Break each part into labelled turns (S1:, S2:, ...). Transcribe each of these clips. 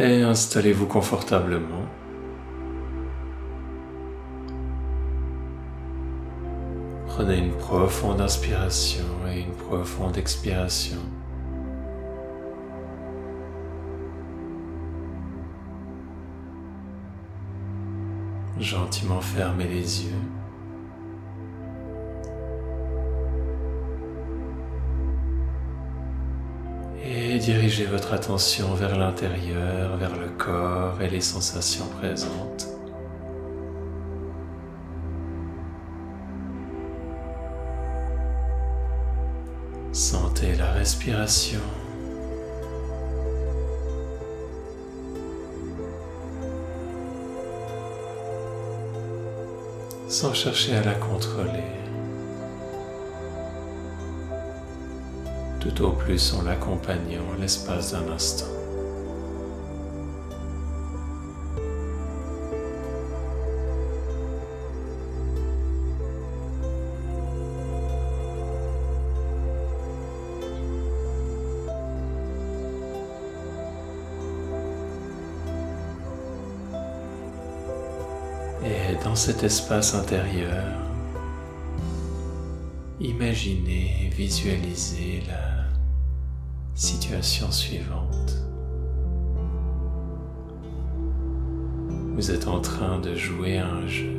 S1: Et installez-vous confortablement. Prenez une profonde inspiration et une profonde expiration. Gentiment fermez les yeux. Et dirigez votre attention vers l'intérieur, vers le corps et les sensations présentes. Sentez la respiration. Sans chercher à la contrôler. Au plus en l'accompagnant l'espace d'un instant. Et dans cet espace intérieur, imaginez, visualisez la situation suivante. Vous êtes en train de jouer à un jeu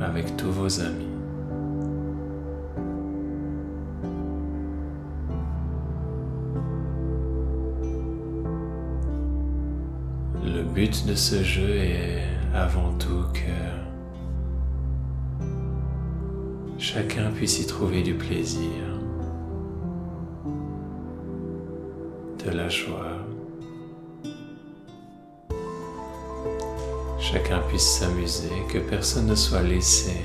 S1: avec tous vos amis. Le but de ce jeu est avant tout que chacun puisse y trouver du plaisir, de la joie. Chacun puisse s'amuser, que personne ne soit laissé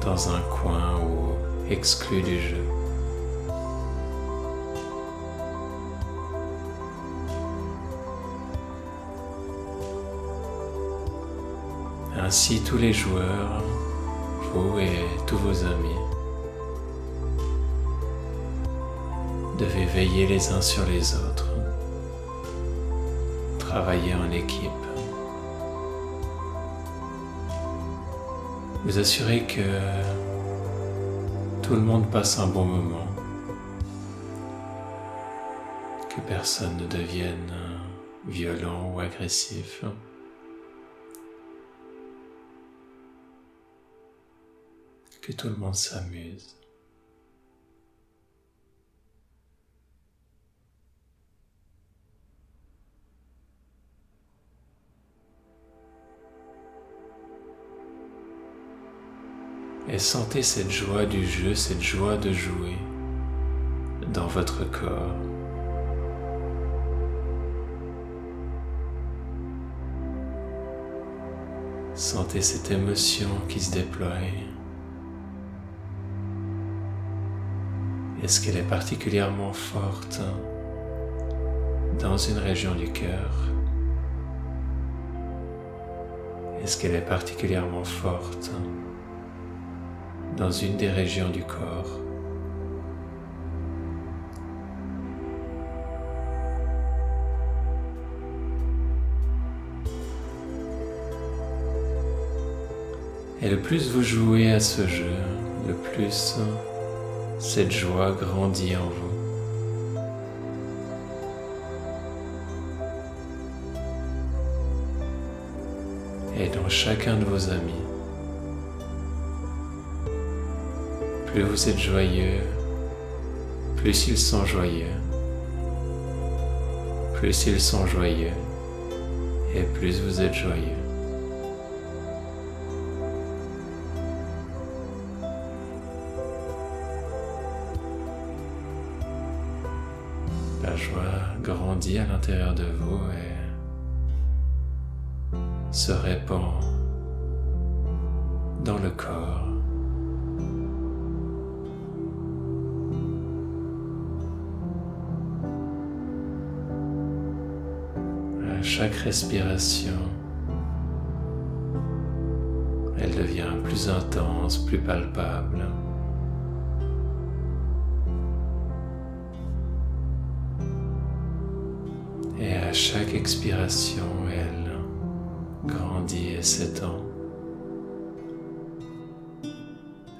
S1: dans un coin ou exclu du jeu. Ainsi tous les joueurs, vous et tous vos amis, devez veiller les uns sur les autres, travailler en équipe, vous assurer que tout le monde passe un bon moment, que personne ne devienne violent ou agressif. que tout le monde s'amuse. Et sentez cette joie du jeu, cette joie de jouer dans votre corps. Sentez cette émotion qui se déploie. Est-ce qu'elle est particulièrement forte dans une région du cœur? Est-ce qu'elle est particulièrement forte dans une des régions du corps Et le plus vous jouez à ce jeu, le plus cette joie grandit en vous. Et dans chacun de vos amis, plus vous êtes joyeux, plus ils sont joyeux, plus ils sont joyeux, et plus vous êtes joyeux. La joie grandit à l'intérieur de vous et se répand dans le corps. Chaque respiration, elle devient plus intense, plus palpable. chaque expiration, elle grandit et s'étend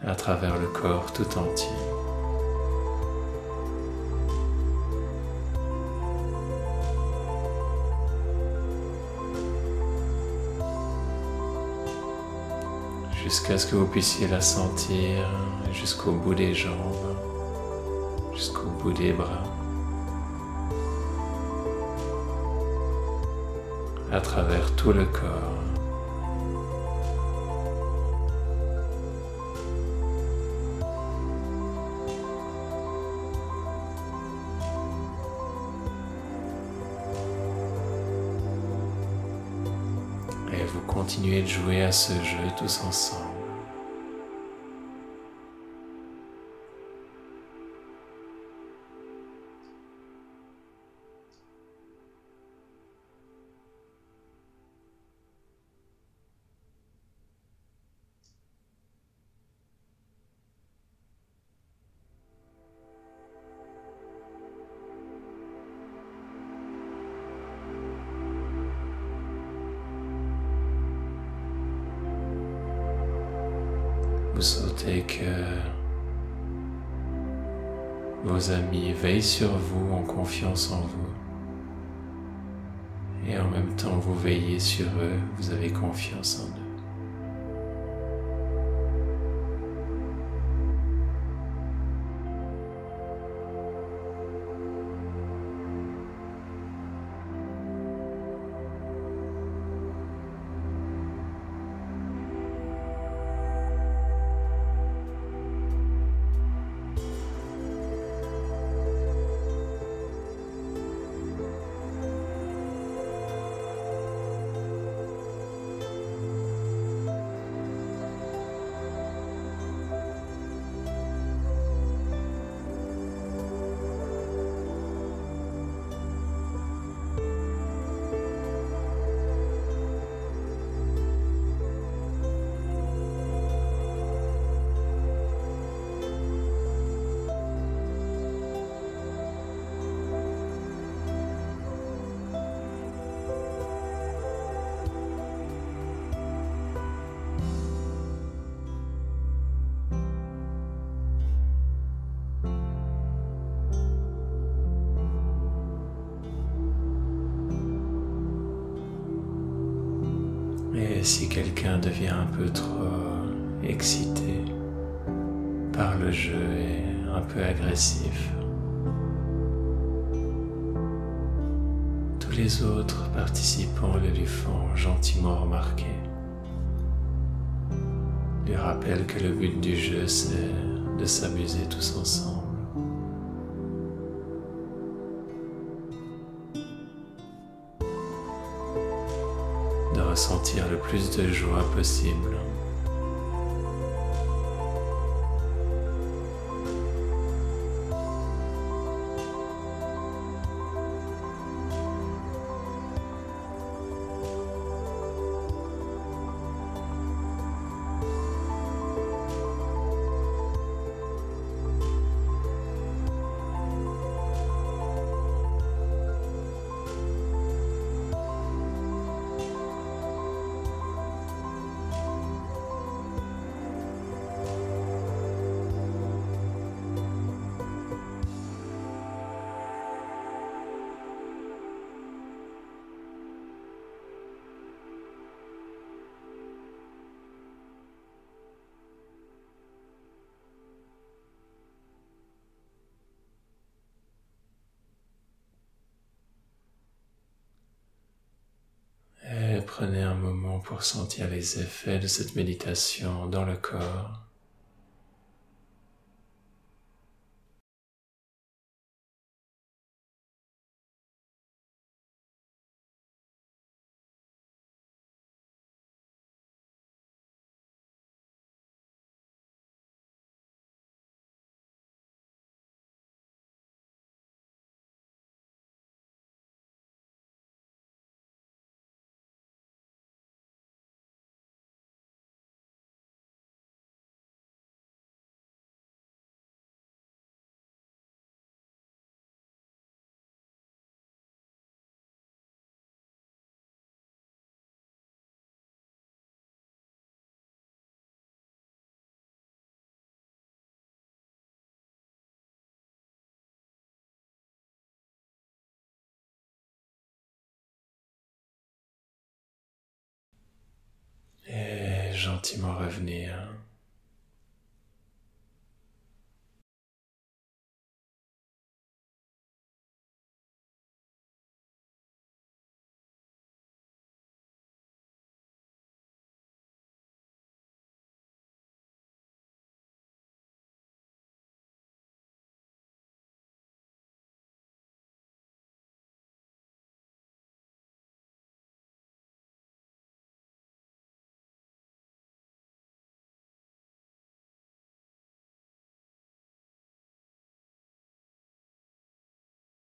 S1: à travers le corps tout entier. Jusqu'à ce que vous puissiez la sentir jusqu'au bout des jambes, jusqu'au bout des bras, à travers tout le corps. Vous continuez de jouer à ce jeu tous ensemble. Que vos amis veillent sur vous en confiance en vous. Et en même temps, vous veillez sur eux, vous avez confiance en eux. Si quelqu'un devient un peu trop excité par le jeu et un peu agressif, tous les autres participants le lui font gentiment remarquer. Lui rappellent que le but du jeu c'est de s'amuser tous ensemble. Ressentir le plus de joie possible. Prenez un moment pour sentir les effets de cette méditation dans le corps. gentiment revenir.